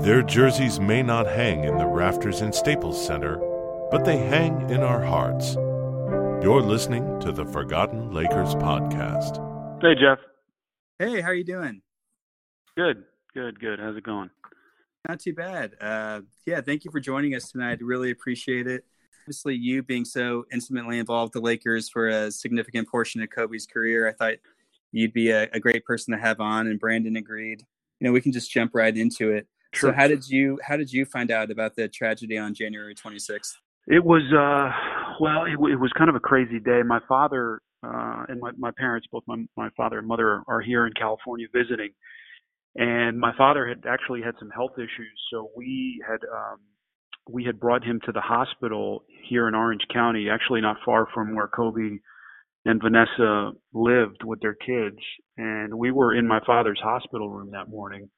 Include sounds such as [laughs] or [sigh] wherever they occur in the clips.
Their jerseys may not hang in the rafters in Staples Center, but they hang in our hearts. You're listening to the Forgotten Lakers podcast. Hey, Jeff. Hey, how are you doing? Good, good, good. How's it going? Not too bad. Uh, yeah, thank you for joining us tonight. Really appreciate it. Obviously, you being so intimately involved with the Lakers for a significant portion of Kobe's career, I thought you'd be a, a great person to have on. And Brandon agreed. You know, we can just jump right into it. Sure. So, how did you how did you find out about the tragedy on January 26th? It was uh, well, it, it was kind of a crazy day. My father uh, and my my parents, both my my father and mother, are here in California visiting, and my father had actually had some health issues, so we had um, we had brought him to the hospital here in Orange County, actually not far from where Kobe and Vanessa lived with their kids, and we were in my father's hospital room that morning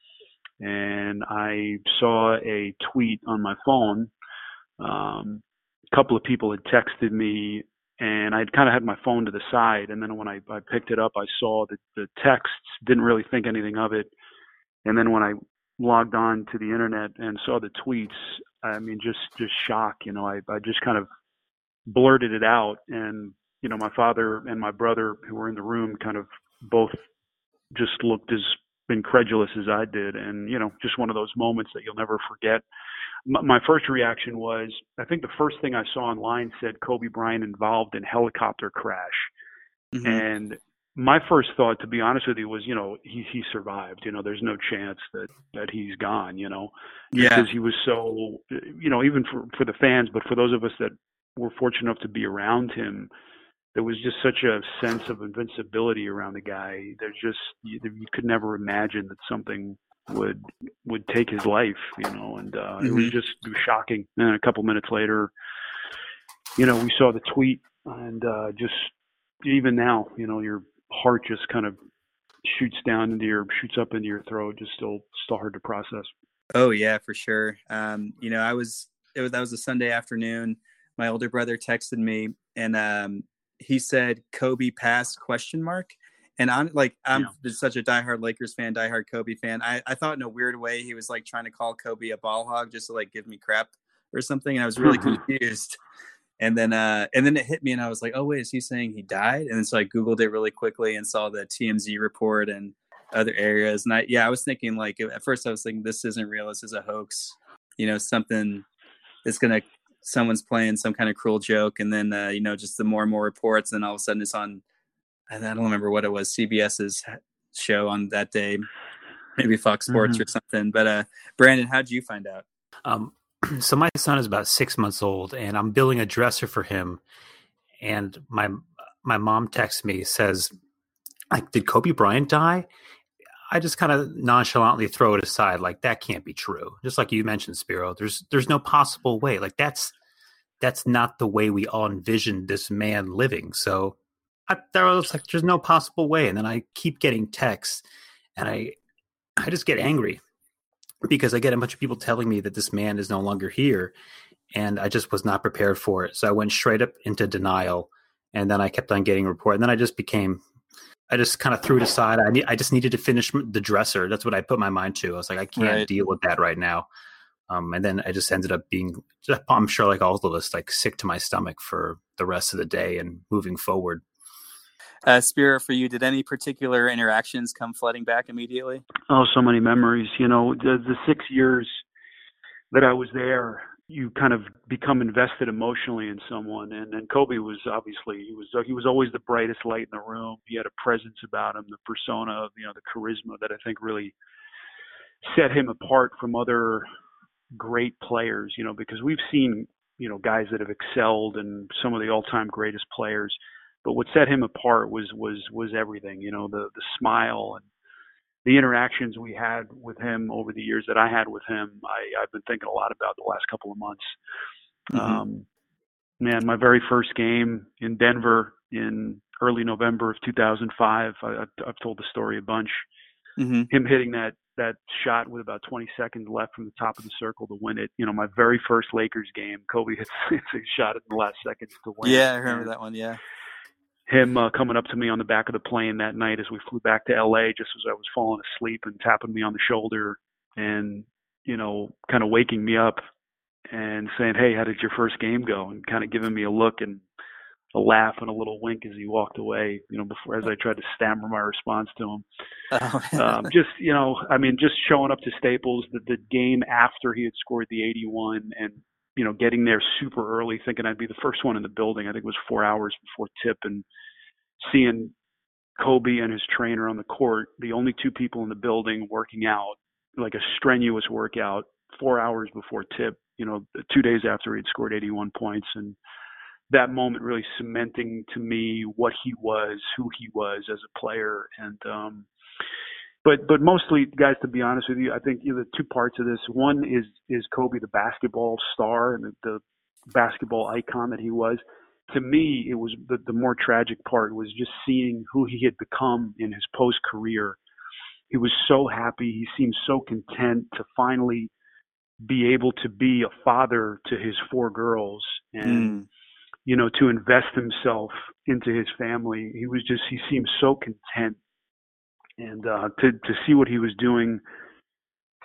and I saw a tweet on my phone. Um, a couple of people had texted me, and I'd kind of had my phone to the side. And then when I, I picked it up, I saw the, the texts, didn't really think anything of it. And then when I logged on to the internet and saw the tweets, I mean, just just shock. You know, I I just kind of blurted it out, and you know, my father and my brother who were in the room kind of both just looked as incredulous as I did, and you know, just one of those moments that you'll never forget. My, my first reaction was, I think the first thing I saw online said Kobe Bryant involved in helicopter crash, mm-hmm. and my first thought, to be honest with you, was you know he he survived. You know, there's no chance that that he's gone. You know, yeah. because he was so you know even for for the fans, but for those of us that were fortunate enough to be around him there was just such a sense of invincibility around the guy. There's just you, you could never imagine that something would would take his life, you know, and uh, mm-hmm. it was mm-hmm. just it was shocking. And a couple minutes later, you know, we saw the tweet, and uh, just even now, you know, your heart just kind of shoots down into your shoots up into your throat. Just still still hard to process. Oh yeah, for sure. Um, you know, I was it was that was a Sunday afternoon. My older brother texted me, and um, he said Kobe passed question mark. And I'm like, I'm yeah. such a diehard Lakers fan, diehard Kobe fan. I, I thought in a weird way he was like trying to call Kobe a ball hog just to like give me crap or something. And I was really [laughs] confused. And then uh and then it hit me and I was like, oh wait, is he saying he died? And so I Googled it really quickly and saw the TMZ report and other areas. And I yeah, I was thinking like at first I was thinking this isn't real, this is a hoax. You know, something that's gonna someone's playing some kind of cruel joke, and then uh, you know just the more and more reports, and all of a sudden it's on. I don't remember what it was, CBS's show on that day, maybe Fox Sports mm-hmm. or something. But uh, Brandon, how did you find out? Um, [clears throat] so my son is about six months old, and I'm building a dresser for him. And my my mom texts me says, "Like, did Kobe Bryant die?" I just kind of nonchalantly throw it aside, like that can't be true. Just like you mentioned, Spero, there's there's no possible way. Like that's that's not the way we all envisioned this man living. So I, was like, there's no possible way. And then I keep getting texts, and I I just get angry because I get a bunch of people telling me that this man is no longer here, and I just was not prepared for it. So I went straight up into denial, and then I kept on getting report, and then I just became I just kind of threw it aside. I need, I just needed to finish the dresser. That's what I put my mind to. I was like, I can't right. deal with that right now. Um, and then I just ended up being, [laughs] I'm sure, like all of us, like sick to my stomach for the rest of the day and moving forward. Uh, Spero, for you, did any particular interactions come flooding back immediately? Oh, so many memories. You know, the, the six years that I was there, you kind of become invested emotionally in someone. And and Kobe was obviously he was he was always the brightest light in the room. He had a presence about him the persona of you know the charisma that I think really set him apart from other great players you know because we've seen you know guys that have excelled and some of the all-time greatest players. But what set him apart was was was everything you know the the smile and the interactions we had with him over the years that I had with him, I, I've been thinking a lot about the last couple of months. Mm-hmm. Um, man, my very first game in Denver in early November of 2005, I, have told the story a bunch. Mm-hmm. Him hitting that that shot with about 20 seconds left from the top of the circle to win it. You know, my very first Lakers game, Kobe hits, [laughs] a shot in the last seconds to win. Yeah, I remember that one. Yeah him uh, coming up to me on the back of the plane that night as we flew back to LA just as I was falling asleep and tapping me on the shoulder and you know, kind of waking me up and saying, "Hey, how did your first game go?" and kind of giving me a look and a laugh and a little wink as he walked away. You know, before as I tried to stammer my response to him. [laughs] Oh, um, just you know, I mean, just showing up to Staples the the game after he had scored the 81 and you know getting there super early, thinking I'd be the first one in the building. I think it was four hours before tip and seeing Kobe and his trainer on the court, the only two people in the building working out, like a strenuous workout, four hours before tip, you know, two days after he'd scored 81 points. And that moment really cementing to me what he was, who he was as a player. And, um, but, but mostly guys, to be honest with you, I think you know, the two parts of this, one is, is Kobe, the basketball star and the, the basketball icon that he was to me, it was the, the more tragic part was just seeing who he had become in his post career. He was so happy. He seemed so content to finally be able to be a father to his four girls and, mm. you know, to invest himself into his family. He was just, he seemed so content. And uh, to, to see what he was doing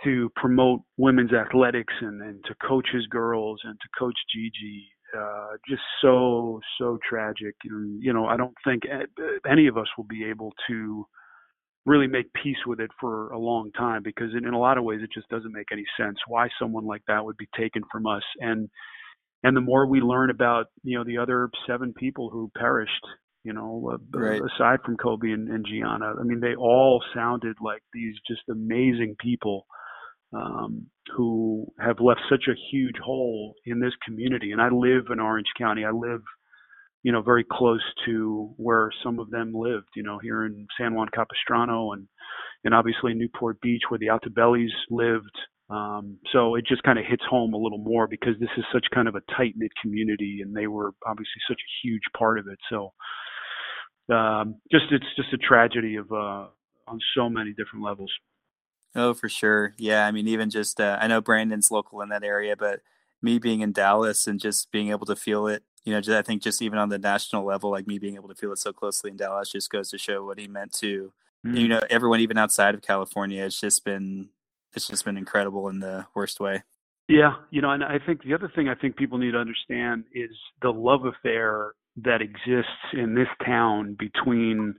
to promote women's athletics and, and to coach his girls and to coach Gigi uh, just so so tragic. And you know, I don't think any of us will be able to really make peace with it for a long time because in, in a lot of ways it just doesn't make any sense why someone like that would be taken from us. And and the more we learn about you know the other seven people who perished, you know, uh, right. aside from Kobe and, and Gianna, I mean, they all sounded like these just amazing people um, who have left such a huge hole in this community. And I live in Orange County. I live, you know, very close to where some of them lived. You know, here in San Juan Capistrano and and obviously Newport Beach, where the Altobellis lived. Um, so it just kind of hits home a little more because this is such kind of a tight knit community, and they were obviously such a huge part of it. So um, just it's just a tragedy of uh, on so many different levels. Oh, for sure. Yeah. I mean, even just, uh, I know Brandon's local in that area, but me being in Dallas and just being able to feel it, you know, just, I think just even on the national level, like me being able to feel it so closely in Dallas just goes to show what he meant to, mm. you know, everyone even outside of California. It's just been, it's just been incredible in the worst way. Yeah. You know, and I think the other thing I think people need to understand is the love affair that exists in this town between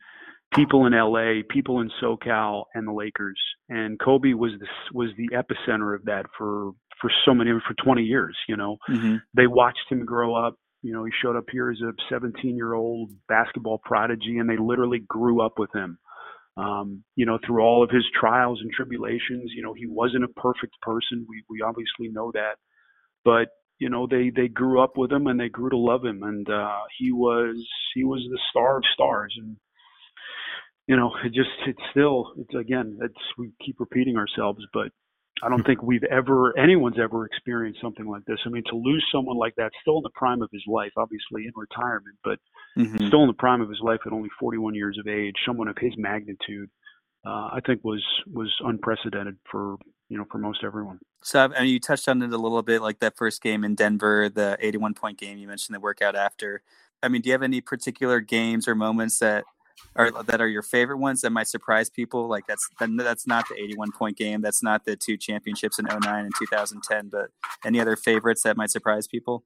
people in LA, people in SoCal, and the Lakers. And Kobe was the was the epicenter of that for for so many for 20 years. You know, mm-hmm. they watched him grow up. You know, he showed up here as a 17 year old basketball prodigy, and they literally grew up with him. Um, you know, through all of his trials and tribulations, you know, he wasn't a perfect person. We we obviously know that, but you know, they they grew up with him and they grew to love him, and uh, he was he was the star of stars, and you know, it just it's still it's again it's we keep repeating ourselves, but I don't think we've ever anyone's ever experienced something like this. I mean, to lose someone like that, still in the prime of his life, obviously in retirement, but mm-hmm. still in the prime of his life at only 41 years of age, someone of his magnitude, uh, I think was was unprecedented for you know for most everyone. So I mean, you touched on it a little bit, like that first game in Denver, the 81 point game. You mentioned the workout after. I mean, do you have any particular games or moments that are that are your favorite ones that might surprise people? Like that's that's not the 81 point game. That's not the two championships in 09 and 2010. But any other favorites that might surprise people?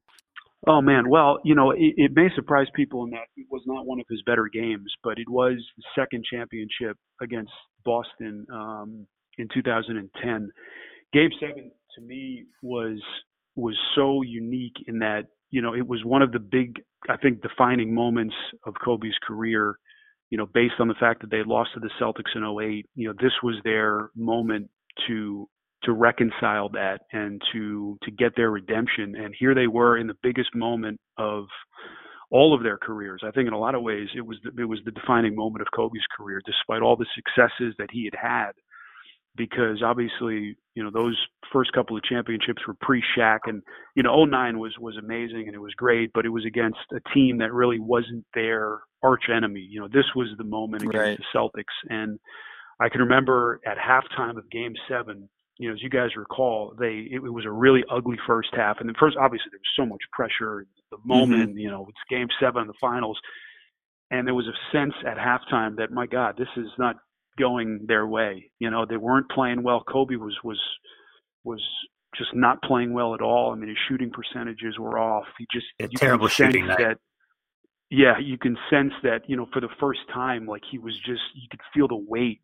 Oh man, well, you know, it, it may surprise people in that it was not one of his better games, but it was the second championship against Boston um, in 2010. Game seven to me was was so unique in that you know it was one of the big, I think, defining moments of Kobe's career you know, based on the fact that they lost to the Celtics in 08, you know, this was their moment to to reconcile that and to to get their redemption. And here they were in the biggest moment of all of their careers. I think in a lot of ways it was the, it was the defining moment of Kobe's career, despite all the successes that he had had because obviously, you know, those first couple of championships were pre-Shaq and, you know, 09 was, was amazing and it was great, but it was against a team that really wasn't their arch enemy. You know, this was the moment against right. the Celtics. And I can remember at halftime of game seven, you know, as you guys recall, they, it, it was a really ugly first half. And then first, obviously there was so much pressure, the moment, mm-hmm. you know, it's game seven in the finals. And there was a sense at halftime that, my God, this is not going their way. You know, they weren't playing well. Kobe was was was just not playing well at all. I mean, his shooting percentages were off. He just a terrible shooting night. That, yeah, you can sense that you know for the first time, like he was just you could feel the weight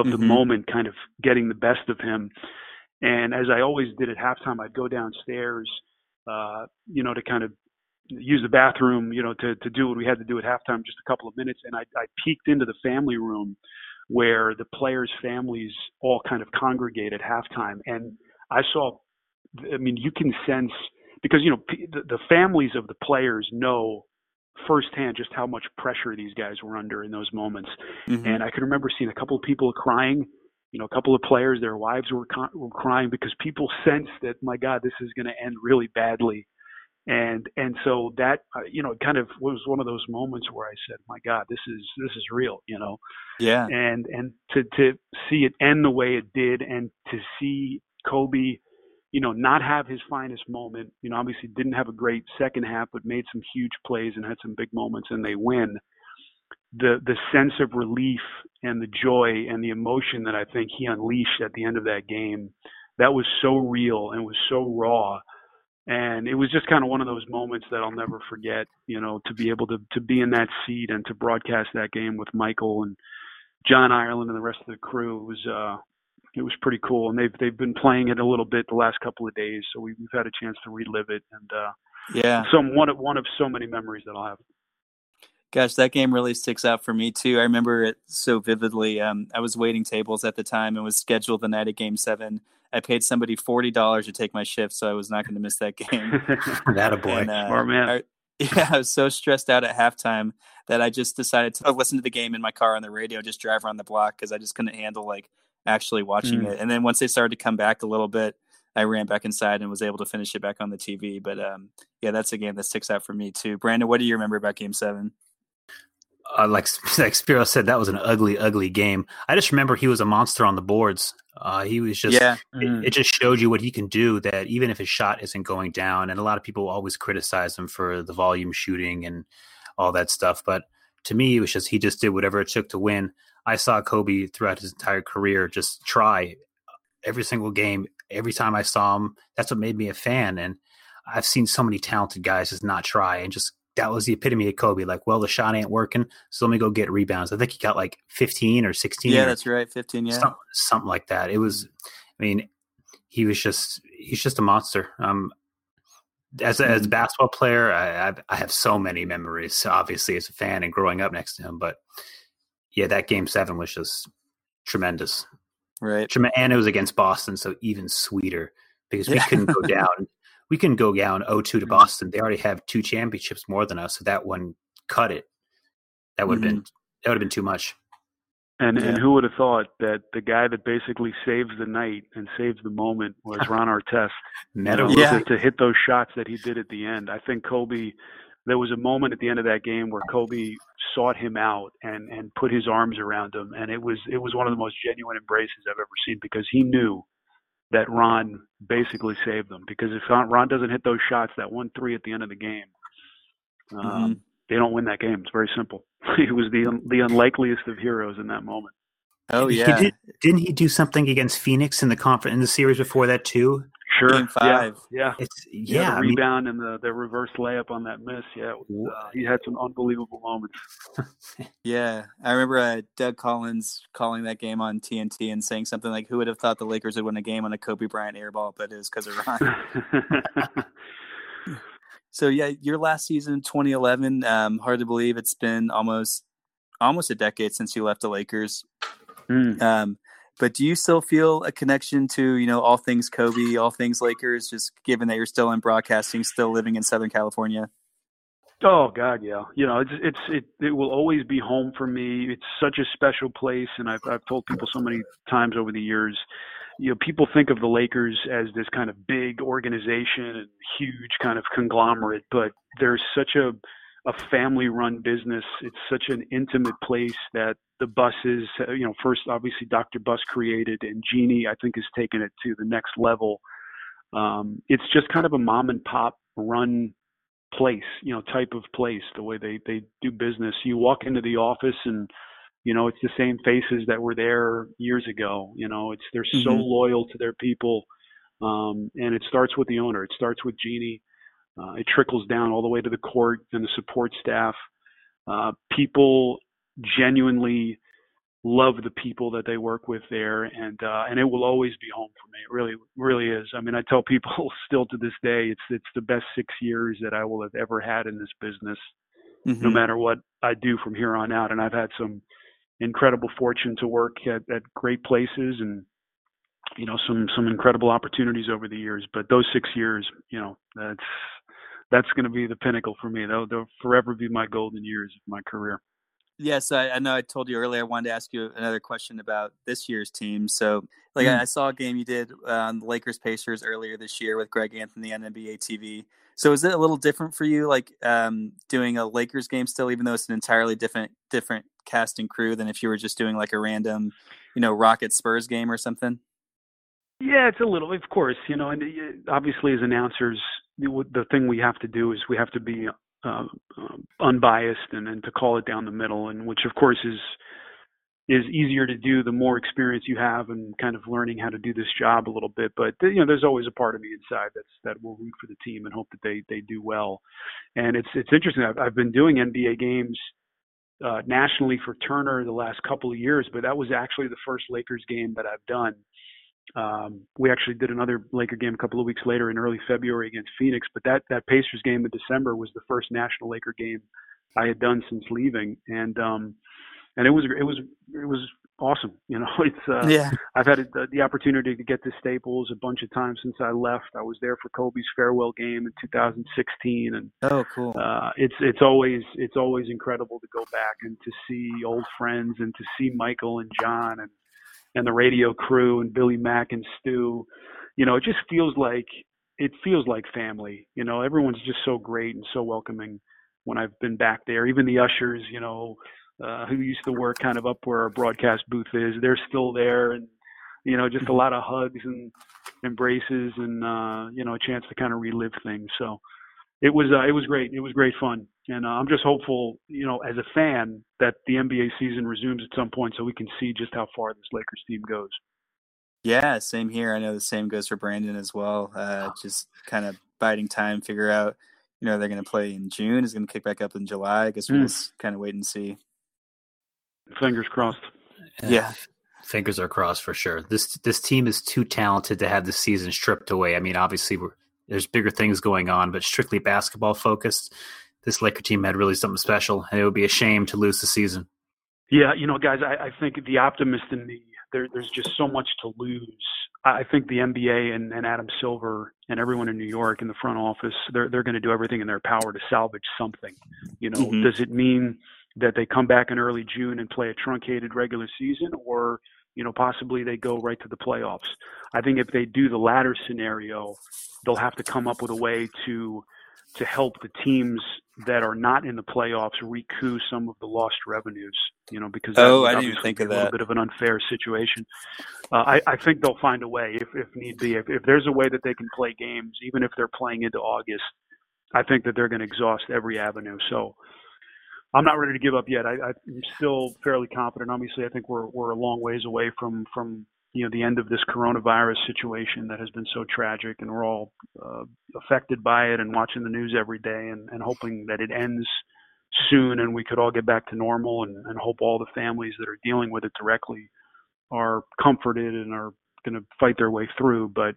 of the mm-hmm. moment kind of getting the best of him. And as I always did at halftime, I'd go downstairs, uh, you know, to kind of use the bathroom, you know, to to do what we had to do at halftime, just a couple of minutes. And I, I peeked into the family room where the players' families all kind of congregate at halftime, and I saw. I mean, you can sense because you know the, the families of the players know firsthand just how much pressure these guys were under in those moments. Mm-hmm. And I can remember seeing a couple of people crying. You know, a couple of players, their wives were, were crying because people [laughs] sensed that, my God, this is going to end really badly. And and so that uh, you know, it kind of was one of those moments where I said, my God, this is this is real. You know. Yeah. And and to to see it end the way it did, and to see Kobe you know, not have his finest moment. You know, obviously didn't have a great second half, but made some huge plays and had some big moments, and they win. The the sense of relief and the joy and the emotion that I think he unleashed at the end of that game, that was so real and was so raw. And it was just kind of one of those moments that I'll never forget, you know, to be able to to be in that seat and to broadcast that game with Mychal and John Ireland and the rest of the crew. Was uh it was pretty cool. And they've they've been playing it a little bit the last couple of days, so we, have we've had a chance to relive it. And uh, yeah, some one of one of so many memories that I'll have. Gosh, that game really sticks out for me too. I remember it so vividly. Um, I was waiting tables at the time and was scheduled the night of Game Seven. I paid somebody forty dollars to take my shift, so I was not going to miss that game. [laughs] that a boy, and, uh, smart man. I, yeah, I was so stressed out at halftime that I just decided to listen to the game in my car on the radio, just drive around the block because I just couldn't handle like actually watching mm. it. And then once they started to come back a little bit, I ran back inside and was able to finish it back on the TV. But um, yeah, that's a game that sticks out for me too. Brandon, what do you remember about Game Seven? Uh, like [laughs] like Spero said, that was an ugly, ugly game. I just remember he was a monster on the boards. Uh, he was just yeah. Mm. It, it, just showed you what he can do. That even if his shot isn't going down, and a lot of people always criticize him for the volume shooting and all that stuff, but to me, it was just he just did whatever it took to win. I saw Kobe throughout his entire career just try every single game. Every time I saw him, that's what made me a fan. And I've seen so many talented guys just not try and just that was the epitome of Kobe. Like, well, the shot ain't working, so let me go get rebounds. I think he got like 15 or 16. Yeah, that's right, 15. Yeah, something, something, like that. It was, I mean, he was just he's just a monster. Um, as a, as a mm-hmm. basketball player, I, I have so many memories. Obviously, as a fan and growing up next to him, but yeah, that game seven was just tremendous. Right. And it was against Boston, so even sweeter because we yeah. couldn't go [laughs] down. We couldn't go down 0 2 to mm-hmm. Boston. They already have two championships more than us. So that one cut it. That would have mm-hmm. been that would have been too much. And yeah. and who would have thought that the guy that basically saves the night and saves the moment was [laughs] Ron Artest. Never yeah. to, to hit those shots that he did at the end. I think Kobe there was a moment at the end of that game where Kobe sought him out and and put his arms around him, and it was it was one of the most genuine embraces I've ever seen because he knew that Ron basically saved them. Because if Ron doesn't hit those shots, that one three at the end of the game, um, mm-hmm. they don't win that game. It's very simple. [laughs] he was the the unlikeliest of heroes in that moment. Oh yeah, he did, didn't he do something against Phoenix in the conference in the series before that too? Sure. Game five. Yeah. yeah. It's yeah. yeah the rebound mean, and the, the reverse layup on that miss. Yeah. Was, uh, he had some unbelievable moments. [laughs] yeah. I remember uh, Doug Collins calling that game on TNT and saying something like, "Who would have thought the Lakers would win a game on a Kobe Bryant airball?" But it was because of Ron. [laughs] so yeah, your last season, 2011. Um, hard to believe it's been almost almost a decade since you left the Lakers. Mm. Um, but do you still feel a connection to you know all things Kobe, all things Lakers? Just given that you're still in broadcasting, still living in Southern California. Oh God, yeah. You know, it's it's it it will always be home for me. It's such a special place, and I've I've told people so many times over the years. You know, people think of the Lakers as this kind of big organization and huge kind of conglomerate, but there's such a a family run business. It's such an intimate place that the Busses, you know, first obviously Dr. Buss created and Jeanie, I think, has taken it to the next level. Um, it's just kind of a mom and pop run place, you know, type of place, the way they, they do business. You walk into the office and, you know, it's the same faces that were there years ago. You know, it's, they're mm-hmm. so loyal to their people. Um, and it starts with the owner. It starts with Jeanie. Uh, it trickles down all the way to the court and the support staff. Uh, people genuinely love the people that they work with there, and uh, and it will always be home for me. It really, really is. I mean, I tell people [laughs] still to this day, it's it's the best six years that I will have ever had in this business, mm-hmm. no matter what I do from here on out. And I've had some incredible fortune to work at, at great places and you know some some incredible opportunities over the years. But those six years, you know, that's that's going to be the pinnacle for me. They'll, they'll forever be my golden years of my career. Yes, I, I, know. I told you earlier. I wanted to ask you another question about this year's team. So, like, mm. I, I, saw a game you did on the Lakers Pacers earlier this year with Greg Anthony on NBA TV. So, is it a little different for you, like um, doing a Lakers game still, even though it's an entirely different different cast and crew than if you were just doing like a random, you know, Rocket Spurs game or something? Yeah, it's a little, of course, you know, and uh, obviously as announcers, the thing we have to do is we have to be uh, unbiased and, and to call it down the middle, and which of course is is easier to do the more experience you have and kind of learning how to do this job a little bit. But you know, there's always a part of me inside that's that will root for the team and hope that they they do well. And it's it's interesting. I've, I've been doing NBA games uh, nationally for Turner the last couple of years, but that was actually the first Lakers game that I've done um, we actually did another Laker game a couple of weeks later in early February against Phoenix, but that that Pacers game in December was the first national Laker game I had done since leaving, and um, and it was it was it was awesome. You know, [laughs] it's uh, yeah. I've had a, the opportunity to get to Staples a bunch of times since I left. I was there for Kobe's farewell game in 2016, and oh, cool. Uh, it's it's always it's always incredible to go back and to see old friends and to see Michael and John and and the radio crew and Billy Mack and Stu. You know, it just feels like it feels like family. You know, everyone's just so great and so welcoming when I've been back there. Even the ushers, you know, uh, who used to work kind of up where our broadcast booth is, they're still there, and you know, just a mm-hmm. lot of hugs and embraces, and uh, you know, a chance to kind of relive things. So it was uh, it was great. It was great fun, and uh, I'm just hopeful, you know, as a fan, that the NBA season resumes at some point so we can see just how far this Lakers team goes. Yeah, same here. I know the same goes for Brandon as well. Uh, just kind of biding time, figure out, you know, they're going to play in June. Is going to kick back up in July. I guess we'll mm. just kind of wait and see. Fingers crossed. Yeah. Fingers are crossed for sure. This this team is too talented to have the season stripped away. I mean, obviously we're there's bigger things going on, but strictly basketball focused, this Laker team had really something special, and it would be a shame to lose the season. Yeah, you know, guys, I, I think the optimist in me, there, there's just so much to lose. I think the NBA and, and Adam Silver and everyone in New York in the front office, they're they're going to do everything in their power to salvage something. You know, mm-hmm. does it mean that they come back in early June and play a truncated regular season, or you know, possibly they go right to the playoffs. I think if they do the latter scenario, they'll have to come up with a way to to help the teams that are not in the playoffs recoup some of the lost revenues. You know, because oh, I didn't think of that. A little bit of an unfair situation. Uh, I, I think they'll find a way if, if need be. If, if there's a way that they can play games, even if they're playing into August, I think that they're going to exhaust every avenue. So I'm not ready to give up yet. I, I'm still fairly confident. Obviously, I think we're we're a long ways away from from you know the end of this coronavirus situation that has been so tragic, and we're all uh, affected by it and watching the news every day and, and hoping that it ends soon and we could all get back to normal and, and hope all the families that are dealing with it directly are comforted and are going to fight their way through. But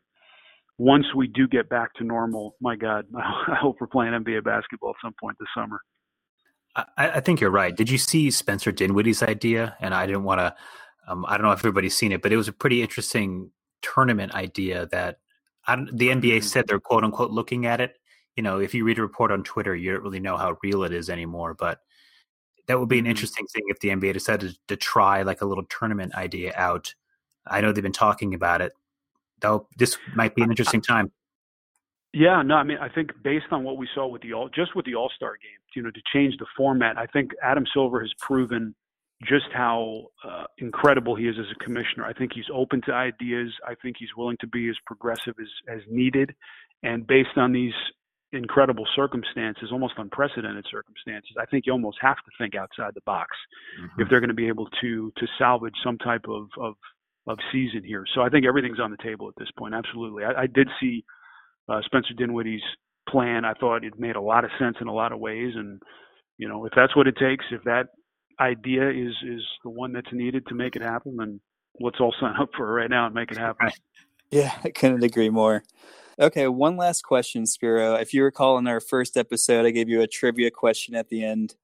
once we do get back to normal, my God, [laughs] I hope we're playing NBA basketball at some point this summer. I, I, think you're right. Did you see Spencer Dinwiddie's idea? And I didn't want to. Um, I don't know if everybody's seen it, but it was a pretty interesting tournament idea that the NBA mm-hmm. said they're quote unquote looking at it. You know, if you read a report on Twitter, you don't really know how real it is anymore. But that would be an mm-hmm. interesting thing if the NBA decided to try like a little tournament idea out. I know they've been talking about it. Though this might be an interesting time. Yeah, no, I mean, I think based on what we saw with the all, just with the All Star game, you know, to change the format, I think Adam Silver has proven just how uh, incredible he is as a commissioner. I think he's open to ideas. I think he's willing to be as progressive as as needed, and based on these incredible circumstances, almost unprecedented circumstances, I think you almost have to think outside the box mm-hmm. if they're going to be able to to salvage some type of of of season here. So I think everything's on the table at this point. Absolutely. I, I did see uh, Spencer Dinwiddie's plan. I thought it made a lot of sense in a lot of ways, and you know, if that's what it takes, if that idea is is the one that's needed to make it happen, And let's all [laughs] sign up for it right now and make it happen. Yeah, I couldn't agree more. Okay, one last question, Spero. If you recall in our first episode, I gave you a trivia question at the end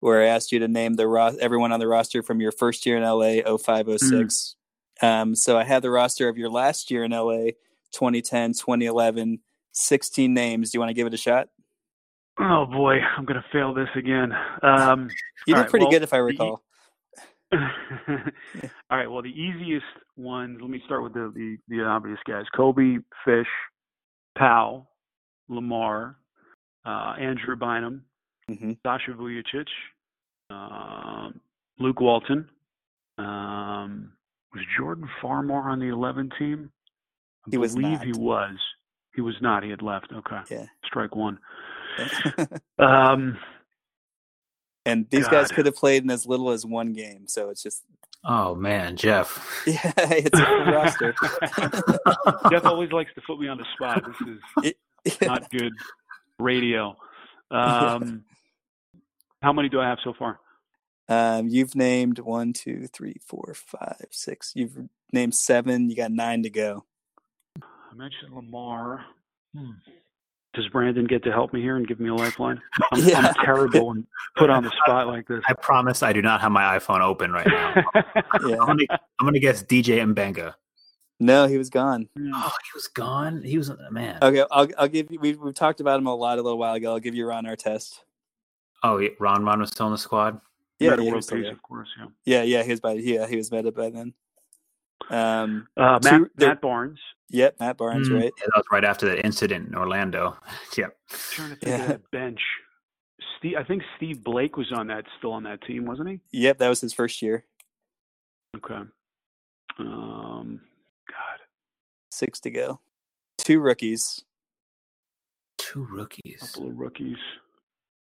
where I asked you to name the ro- everyone on the roster from your first year in LA, 0506. Mm. Um, so I had the roster of your last year in LA, 2010, 2011, 16 names. Do you want to give it a shot? Oh boy, I'm going to fail this again. Um, [laughs] you did right, pretty well, good if I recall. The, [laughs] all right. Well, the easiest ones. Let me start with the the, the obvious guys: Kobe, Fish, Pau, Lamar, uh, Andrew Bynum, mm-hmm. Sasha Vujacic, uh, Luke Walton. Um, was Jordan Farmar on the 11 team? I he was believe not. he was. He was not. He had left. Okay. Yeah. Strike one. [laughs] um, and these God. guys could have played in as little as one game, so it's just. Oh man, Jeff. [laughs] Yeah, it's a full roster. [laughs] Jeff always likes to put me on the spot. This is yeah. not good radio. Um, how many do I have so far? Um, you've named one, two, three, four, five, six. You've named seven. You got nine to go. I mentioned Lamar. Hmm. Does Brandon get to help me here and give me a lifeline? [laughs] I'm, yeah. I'm terrible and put on the spot like this. I promise I do not have my iPhone open right now. yeah. [laughs] I'm, gonna, I'm gonna guess DJ Mbenga. No, he was gone. Oh, he was gone. He was a man. Okay, I'll I'll give you. We've we've talked about him a lot a little while ago. I'll give you Ron Artest. Oh, yeah, Ron Ron was still in the squad. Yeah, yeah, was Peace, of course. Yeah, yeah, yeah. He was by yeah he was Metta by then. Um, uh, Matt, two, Matt Barnes. Yep, Matt Barnes, mm, right? Yeah, that was right after that incident in Orlando. [laughs] Yep. I'm trying to think yeah. of that bench. Steve, I think Steve Blake was on that, still on that team, wasn't he? Yep, that was his first year. Okay. Um, God. Six to go. Two rookies. Two rookies. A couple of rookies.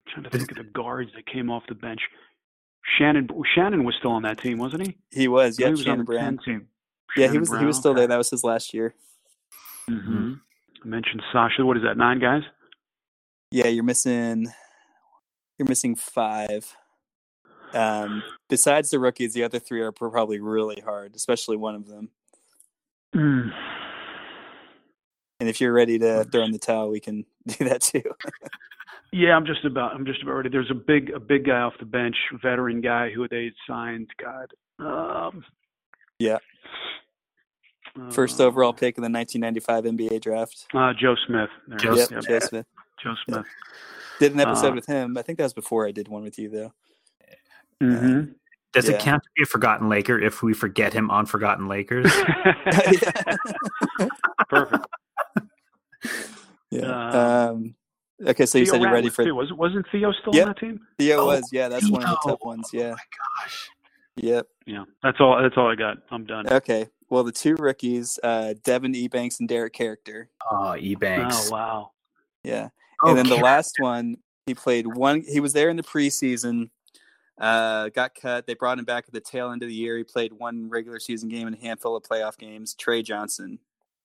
I'm trying to think of the guards that came off the bench. Shannon Shannon was still on that team, wasn't he? He was. Yeah, he was Shannon on the Brown. team. Yeah, he was. Brown. He was still there. That was his last year. Mm-hmm. I mentioned Sasha. What is that? Nine guys. Yeah, you're missing. You're missing five. Um, besides the rookies, the other three are probably really hard, especially one of them. Mm. And if you're ready to throw in the towel, we can [laughs] do that too. yeah, I'm just about. I'm just about ready. There's a big, a big guy off the bench, veteran guy who they signed. God. Um, yeah. First overall pick in the 1995 NBA draft. Uh, Joe Smith. There Joe, yep, Joe Smith. Joe Smith. Did an episode uh, with him. I think that was before I did one with you, though. Mm-hmm. Does yeah. it count to be a forgotten Laker if we forget him on Forgotten Lakers? [laughs] [laughs] Perfect. Yeah. Um, um, okay, so you said you're ready for. Theo. Was wasn't Theo still yep. on that team? Theo oh, was. Yeah, that's Theo. one of the tough ones. Yeah. Oh my gosh. Yep. Yeah, that's all. That's all I got. I'm done. Okay. Well, the two rookies, uh, Devin Ebanks and Derrick Caracter. Oh, Ebanks. Oh, wow. Yeah. Oh, and then the last one, he played one. He was there in the preseason. Uh, got cut. They brought him back at the tail end of the year. He played one regular season game and a handful of playoff games. Trey Johnson.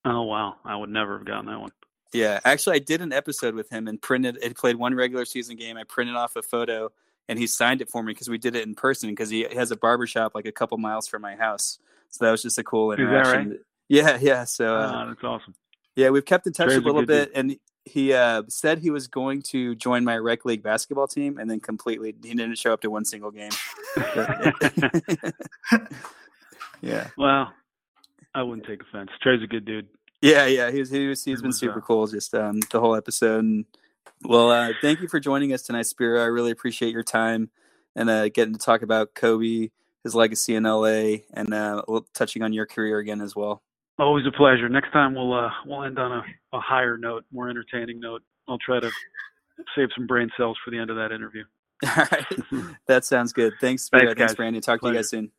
Oh wow, I would never have gotten that one. Yeah, actually, I did an episode with him and printed. It. Played one regular season game. I printed off a photo and he signed it for me because we did it in person because he has a barbershop like a couple miles from my house. So that was just a cool interaction. Right? Yeah, yeah. So uh, oh, that's awesome. Yeah, we've kept in touch Trey's a little a bit, dude. and he uh, said he was going to join my rec league basketball team, and then completely he didn't show up to one single game. [laughs] yeah. Well, I wouldn't take offense. Trey's a good dude. Yeah, yeah. He's he was he's been super cool just um, the whole episode. And well, uh, thank you for joining us tonight, Spero. I really appreciate your time and uh, getting to talk about Kobe, his legacy in LA, and uh, touching on your career again as well. Always a pleasure. Next time we'll uh, we'll end on a, a higher note, more entertaining note. I'll try to save some brain cells for the end of that interview. [laughs] All right, that sounds good. Thanks, Spero. Thanks, Thanks Brandon. Talk pleasure. to you guys soon.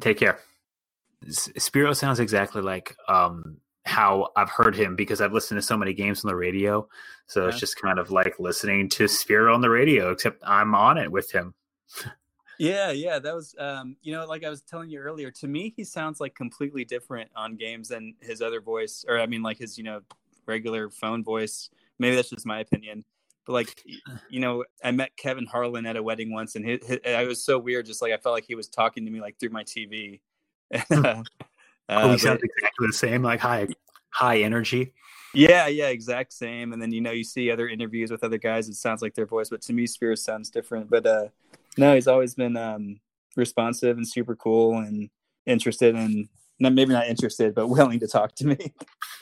Take care. Spero sounds exactly like um, how I've heard him because I've listened to so many games on the radio. So yeah. it's just kind of like listening to Spero on the radio, except I'm on it with him. Yeah, yeah, that was um, you know, like I was telling you earlier, to me he sounds like completely different on games than his other voice or I mean like his, you know, regular phone voice. Maybe that's just my opinion. But like [sighs] you know, I met Kevin Harlan at a wedding once and his, his, I was so weird just like I felt like he was talking to me like through my TV. [laughs] uh, oh, he sounds exactly the same, like high high energy. Yeah, yeah, exact same. And then you know you see other interviews with other guys, it sounds like their voice, but to me Spears sounds different. But uh no, he's always been um, responsive and super cool and interested and not, maybe not interested, but [laughs] willing to talk to me.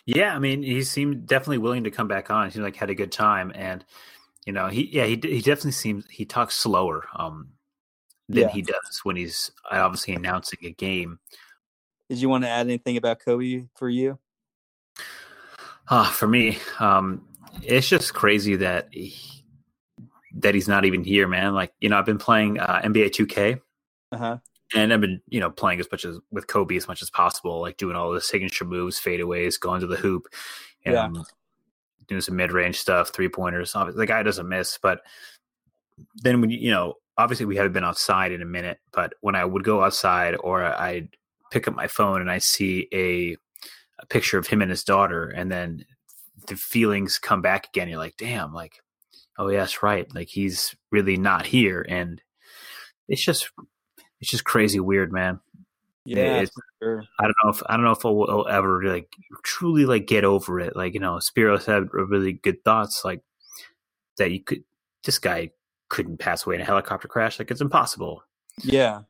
Yeah, I mean, he seemed definitely willing to come back on. He seemed like had a good time, and you know, he yeah, he he definitely seems he talks slower um, than yeah. he does when he's obviously announcing a game. Did you want to add anything about Kobe for you? Uh, for me, um, it's just crazy that he, that he's not even here, man. Like, you know, I've been playing uh, NBA 2K. Uh-huh. And I've been, you know, playing as much as with Kobe as much as possible, like doing all the signature moves, fadeaways, going to the hoop, and yeah. doing some mid range stuff, three pointers. The guy doesn't miss, but then when you, you know, obviously we haven't been outside in a minute, but when I would go outside or I'd pick up my phone and I see a, a picture of him and his daughter, and then the feelings come back again. You're like, damn, like oh yes, right. Like he's really not here, and it's just it's just crazy weird, man. Yeah, sure. I don't know if I don't know if I'll, I'll, ever like truly like get over it. Like you know, Spero's had really good thoughts, like that you could. This guy couldn't pass away in a helicopter crash. Like it's impossible. Yeah,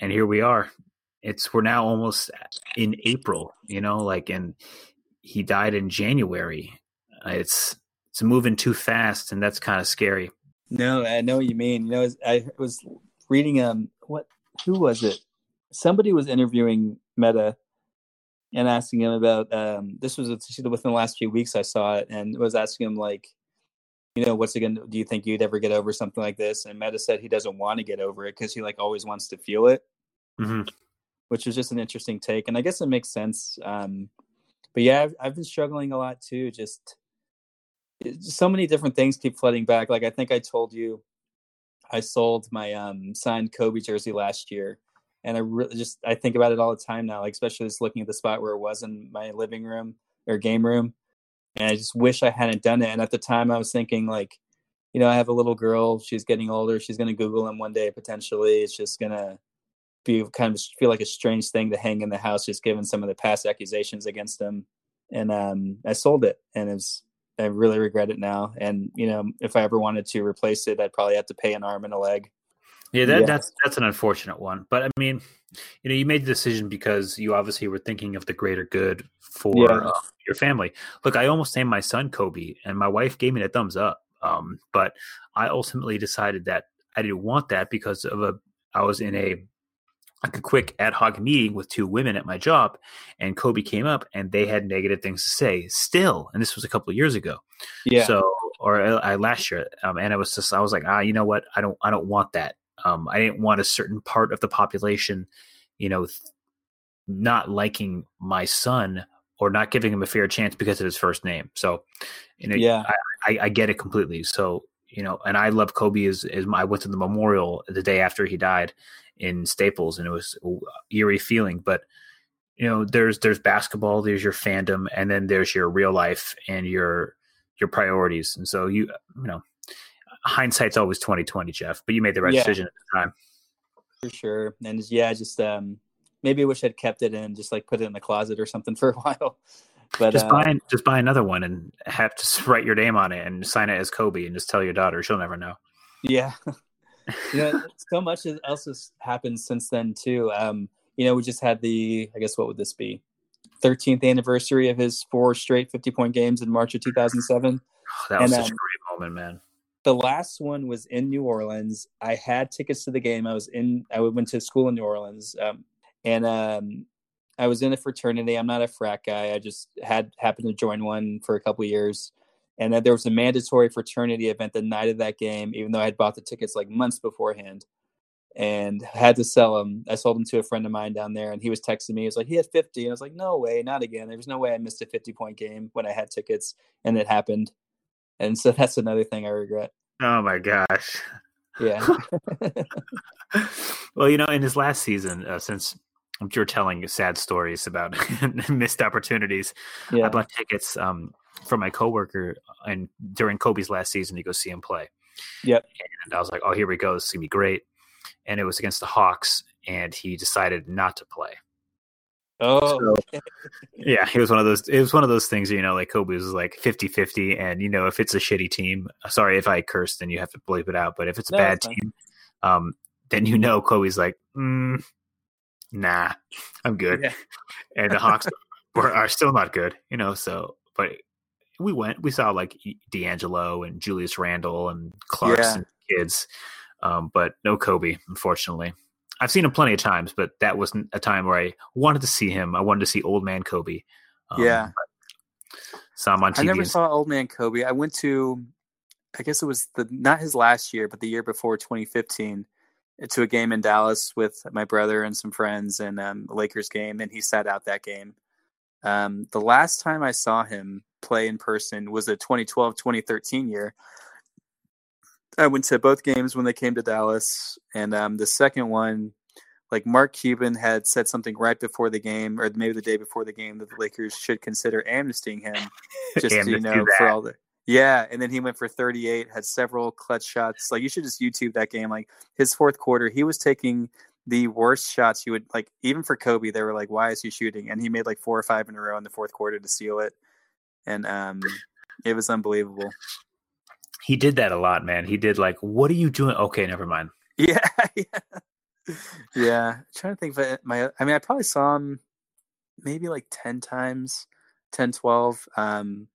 and here we are. It's we're now almost in April. You know, like and he died in January. It's it's moving too fast, and that's kind of scary. No, I know what you mean. You know, I was reading um what who was it? Somebody was interviewing Metta and asking him about um this was within the last few weeks I saw it and was asking him like you know what's it gonna do you think you'd ever get over something like this and Metta said he doesn't want to get over it because he like always wants to feel it mm-hmm. Which was just an interesting take and I guess it makes sense um but yeah I've, I've been struggling a lot too just so many different things keep flooding back. Like I think I told you, I sold my um, signed Kobe jersey last year, and I really just I think about it all the time now. Like especially just looking at the spot where it was in my living room or game room, and I just wish I hadn't done it. And at the time, I was thinking like, you know, I have a little girl. She's getting older. She's going to Google him one day potentially. It's just gonna be kind of feel like a strange thing to hang in the house, just given some of the past accusations against him. And um, I sold it, and it's I really regret it now. And you know, if I ever wanted to replace it, I'd probably have to pay an arm and a leg. Yeah, that, yeah. that's that's an unfortunate one. But I mean, you know, you made the decision because you obviously were thinking of the greater good for yeah. uh, your family. Look, I almost named my son Kobe, and my wife gave me a thumbs up. Um, but I ultimately decided that I didn't want that because of a I was in a like a quick ad hoc meeting with two women at my job, and Kobe came up, and they had negative things to say still, and this was a couple of years ago. Yeah. So, or I, last year, um, and I was just, I was like, ah, you know what? I don't, I don't want that. Um, I didn't want a certain part of the population, you know, th- not liking my son or not giving him a fair chance because of his first name. So, you know, yeah, I, I, I get it completely. So, you know, and I love Kobe as, as my, I went to the memorial the day after he died in Staples, and it was eerie feeling. But you know, there's there's basketball, there's your fandom, and then there's your real life and your your priorities. And so you you know, hindsight's always twenty twenty, Jeff. But you made the right yeah, decision at the time. For sure, and yeah, just um, maybe I wish I'd kept it and just like put it in the closet or something [laughs] for a while. But just uh, buy just buy another one and have to [laughs] write your name on it and sign it as Kobe and just tell your daughter. She'll never know. Yeah, [laughs] [laughs] you know, so much else has happened since then too. Um, you know, we just had the, I guess, what would this be? 13th anniversary of his four straight 50 point games in March of 2007. Oh, that was and, such um, a great moment, man. The last one was in New Orleans. I had tickets to the game. I was in, I went to school in New Orleans. Um, and um, I was in a fraternity. I'm not a frat guy. I just had happened to join one for a couple years and that there was a mandatory fraternity event the night of that game, even though I had bought the tickets like months beforehand and had to sell them. I sold them to a friend of mine down there, and he was texting me. He was like, he had 50. And I was like, no way, not again. There was no way I missed a 50 point game when I had tickets, and it happened. And so [laughs] that's another thing I regret. Oh my gosh. Yeah. [laughs] well, you know, in his last season, uh, since I'm sure telling sad stories about [laughs] missed opportunities, yeah. I bought tickets um, for my coworker, and during Kobe's last season, to go see him play. Yep. And I was like, "Oh, here we go. This is gonna be great." And it was against the Hawks, and he decided not to play. Oh, so, yeah, it was one of those. It was one of those things, you know, like Kobe was like 50-50 and you know, if it's a shitty team, sorry if I curse, then you have to bleep it out. But if it's a no, bad team, um, then you know Kobe's like, mm, nah, I'm good. Yeah. and the Hawks [laughs] were, are still not good, you know. So, but we went, we saw like D'Angelo and Julius Randle and Clarkson yeah. kids, um, but no Kobe, unfortunately. I've seen him plenty of times, but that wasn't a time where I wanted to see him. I wanted to see old man Kobe. Um, yeah. Saw him on TV. I never saw old man Kobe. I went to, I guess it was the not his last year, but the year before 2015, to a game in Dallas with my brother and some friends, and um, a Lakers game, and he sat out that game. Um, the last time I saw him play in person was the 2012-2013 year I went to both games when they came to Dallas, and um, the second one, like Mark Cuban had said something right before the game, or maybe the day before the game, that the Lakers should consider amnestying [laughs] him, just to, you know for all the yeah. And then he went for 38, had several clutch shots. Like you should just YouTube that game. Like his fourth quarter, he was taking the worst shots you would like. Even for Kobe, they were like, "Why is he shooting?" And he made like four or five in a row in the fourth quarter to seal it, and um, it was unbelievable he did that a lot, man. He did like, what are you doing? Okay, never mind. [laughs] Yeah, yeah. yeah. I'm trying to think of. My, I mean, I probably saw him maybe like 10 times, 10, 12. Um,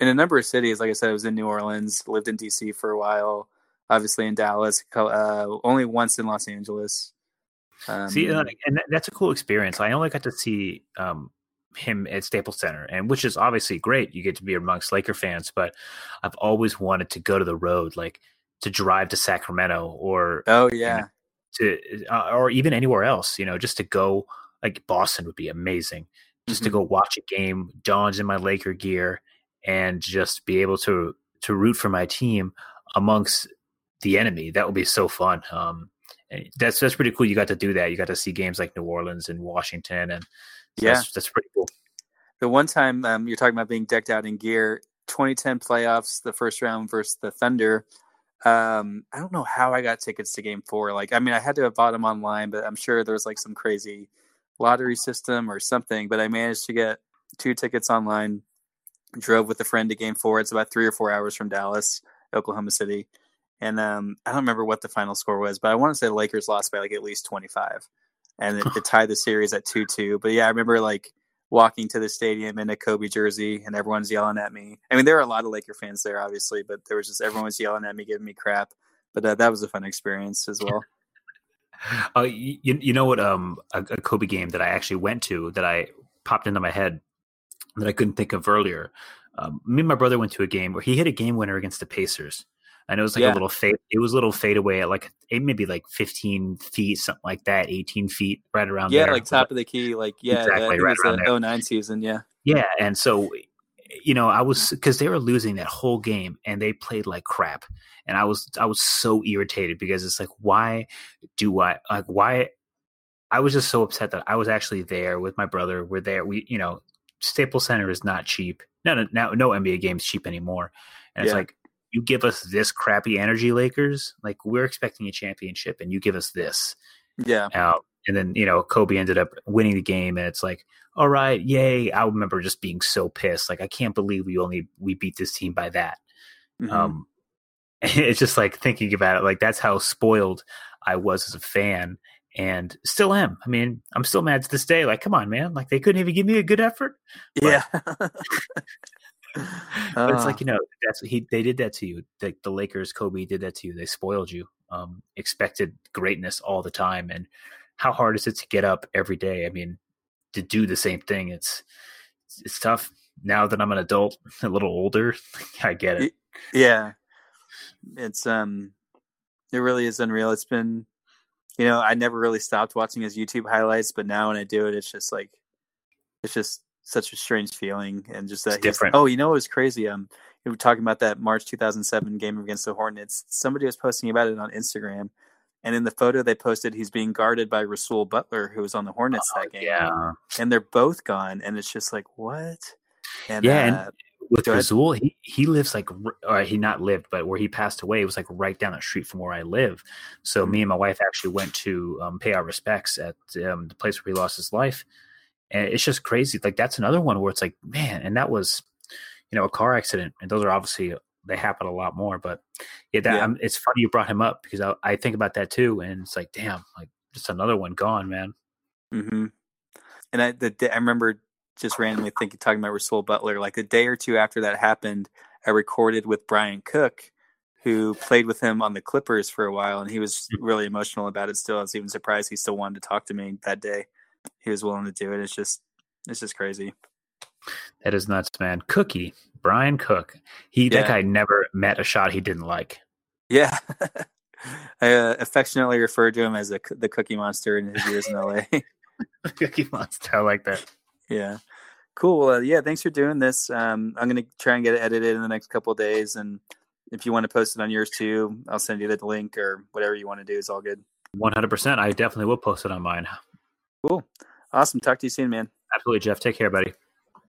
in a number of cities. Like I said, I was in New Orleans, lived in DC for a while, obviously in Dallas, uh, only once in Los Angeles. Um, see, and that's a cool experience. I only got to see um, him at Staples Center, and which is obviously great. You get to be amongst Laker fans, but I've always wanted to go to the road, like to drive to Sacramento or oh yeah, to uh, or even anywhere else. You know, just to go like Boston would be amazing. Just mm-hmm. to go watch a game, Dawn's in my Laker gear, and just be able to to root for my team amongst the enemy. That would be so fun. Um, that's that's pretty cool. You got to do that. You got to see games like New Orleans and Washington, and so yeah, that's, that's, pretty cool. The one time um, you're talking about being decked out in gear, 2010 playoffs, the first round versus the Thunder. Um, I don't know how I got tickets to Game Four. Like, I mean, I had to have bought them online, but I'm sure there was like some crazy lottery system or something. But I managed to get two tickets online. Drove with a friend to Game Four. It's about three or four hours from Dallas, Oklahoma City, and um, I don't remember what the final score was, but I want to say the Lakers lost by like at least 25 and it, it tied the series at two two. But yeah, I remember like walking to the stadium in a Kobe jersey, and everyone's yelling at me. I mean, there are a lot of Laker fans there, obviously, but there was just everyone was yelling at me, giving me crap. But uh, that was a fun experience as well. [laughs] Uh, you, you know what? Um, a, a, Kobe game that I actually went to that I popped into my head that I couldn't think of earlier. Um, me and my brother went to a game where he hit a game winner against the Pacers, And it was like yeah. a little fade. It was a little fade away at like maybe like 15 feet, something like that, 18 feet, right around yeah, there. like top of the key, like yeah, exactly, yeah, right around the 09 season, yeah, yeah. And so, you know, I was because they were losing that whole game and they played like crap, and I was I was so irritated because it's like, why do I like why? I was just so upset that I was actually there with my brother. We're there. We, you know, Staples Center is not cheap. No, no, no, no NBA games cheap anymore. And yeah. it's like you give us this crappy energy Lakers, like we're expecting a championship, and you give us this. Yeah. Uh, and then you know Kobe ended up winning the game, and it's like, all right, yay! I remember just being so pissed, like I can't believe we only we beat this team by that. Mm-hmm. Um, [laughs] it's just like thinking about it, like that's how spoiled I was as a fan, and still am. I mean, I'm still mad to this day. Like, come on, man! Like they couldn't even give me a good effort. But, yeah. [laughs] but it's like ah. you know that's he they did that to you. The, the Lakers, Kobe did that to you. They spoiled you. Um, expected greatness all the time, and how hard is it to get up every day? I mean, to do the same thing, it's it's tough. Now that I'm an adult, [laughs] a little older, [laughs] I get it. Yeah, it's um, it really is unreal. It's been, you know, I never really stopped watching his YouTube highlights, but now when I do it, it's just like, it's just such a strange feeling and just that different. Oh, you know, it was crazy. Um, we were talking about that March 2007 game against the Hornets. Somebody was posting about it on Instagram, and in the photo they posted, he's being guarded by Rasual Butler, who was on the Hornets Oh, that game. yeah. and they're both gone, and it's just like what? And Yeah, and- uh, with ahead. Rasual, he he lives like or he not lived, but where he passed away, it was like right down the street from where I live. So Mm-hmm. me and my wife actually went to um, pay our respects at um, the place where he lost his life, and it's just crazy. Like that's another one where it's like, man, and that was, you know, a car accident, and those are obviously they happen a lot more. But yeah, that Yeah. um, it's funny you brought him up because I, I think about that too, and it's like, damn, like just another one gone, man. Mm-hmm. And I, the I remember just randomly thinking, talking about Rasual Butler. Like a day or two after that happened, I recorded with Brian Cook, who played with him on the Clippers for a while, and he was really emotional about it. Still, I was even surprised he still wanted to talk to me that day. He was willing to do it. It's just, it's just crazy. That is nuts, man. Cookie Brian Cook, he Yeah. that guy never met a shot he didn't like. Yeah. [laughs] I uh, affectionately referred to him as a, the Cookie Monster in his years in LA. [laughs] Cookie Monster, I like that. Yeah. Cool. Well, yeah, thanks for doing this. Um, I'm going to try and get it edited in the next couple of days. And if you want to post it on yours too, I'll send you the link or whatever you want to do is all good. One hundred percent. I definitely will post it on mine. Cool. Awesome. Talk to you soon, man. Absolutely, Jeff. Take care, buddy.